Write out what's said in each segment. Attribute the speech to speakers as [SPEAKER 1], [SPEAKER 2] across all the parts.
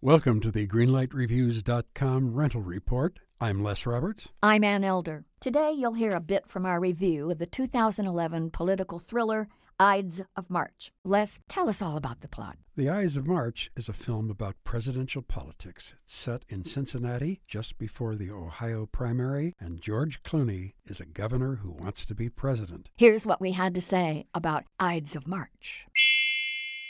[SPEAKER 1] Welcome to the GreenlightReviews.com rental report. I'm Les Roberts.
[SPEAKER 2] I'm Ann Elder. Today you'll hear a bit from our review of the 2011 political thriller Ides of March. Les, tell us all about the plot.
[SPEAKER 1] The Ides of March is a film about presidential politics. It's set in Cincinnati just before the Ohio primary, and George Clooney is a governor who wants to be president.
[SPEAKER 2] Here's what we had to say about Ides of March.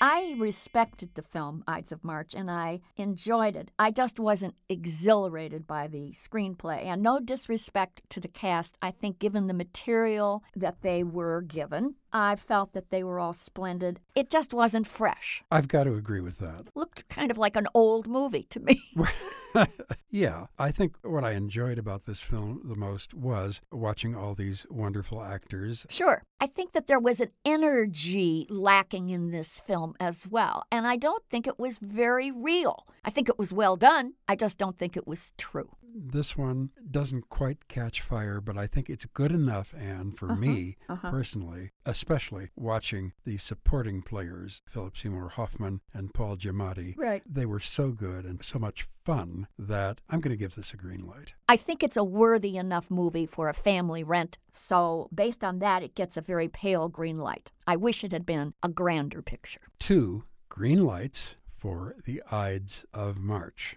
[SPEAKER 2] I respected the film Ides of March and I enjoyed it. I just wasn't exhilarated by the screenplay. And no disrespect to the cast. I think, given the material that they were given, I felt that they were all splendid. It just wasn't fresh.
[SPEAKER 1] I've got to agree with that.
[SPEAKER 2] Looked kind of like an old movie to me.
[SPEAKER 1] yeah, I think what I enjoyed about this film the most was watching all these wonderful actors.
[SPEAKER 2] Sure. I think that there was an energy lacking in this film as well, and I don't think it was very real. I think it was well done. I just don't think it was true
[SPEAKER 1] this one doesn't quite catch fire, but I think it's good enough, and for uh-huh, me uh-huh. personally, especially watching the supporting players, Philip Seymour Hoffman and Paul Giamatti.
[SPEAKER 2] Right.
[SPEAKER 1] They were so good and so much fun that I'm going to give this a green light.
[SPEAKER 2] I think it's a worthy enough movie for a family rent, so based on that, it gets a very pale green light. I wish it had been a grander picture.
[SPEAKER 1] Two green lights for the Ides of March.